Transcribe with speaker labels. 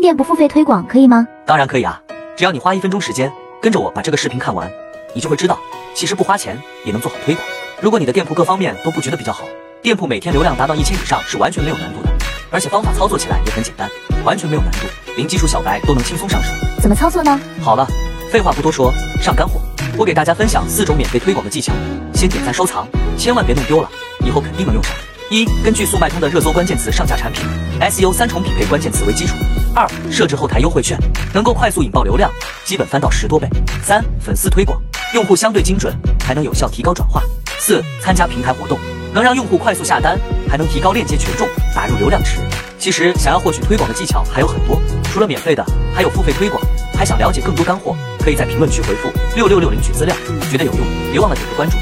Speaker 1: 店不付费推广可以吗？
Speaker 2: 当然可以啊，只要你花一分钟时间，跟着我把这个视频看完，你就会知道，其实不花钱也能做好推广。如果你的店铺各方面都不觉得比较好，店铺每天流量达到一千以上是完全没有难度的，而且方法操作起来也很简单，完全没有难度，零基础小白都能轻松上手。
Speaker 1: 怎么操作呢？
Speaker 2: 好了，废话不多说，上干货。我给大家分享四种免费推广的技巧，先点赞收藏，千万别弄丢了，以后肯定能用上。一、根据速卖通的热搜关键词上架产品，SEO 三重匹配关键词为基础。二、设置后台优惠券，能够快速引爆流量，基本翻到十多倍。三、粉丝推广，用户相对精准，还能有效提高转化。四、参加平台活动，能让用户快速下单，还能提高链接权重，打入流量池。其实想要获取推广的技巧还有很多，除了免费的，还有付费推广。还想了解更多干货，可以在评论区回复六六六领取资料，觉得有用，别忘了点个关注。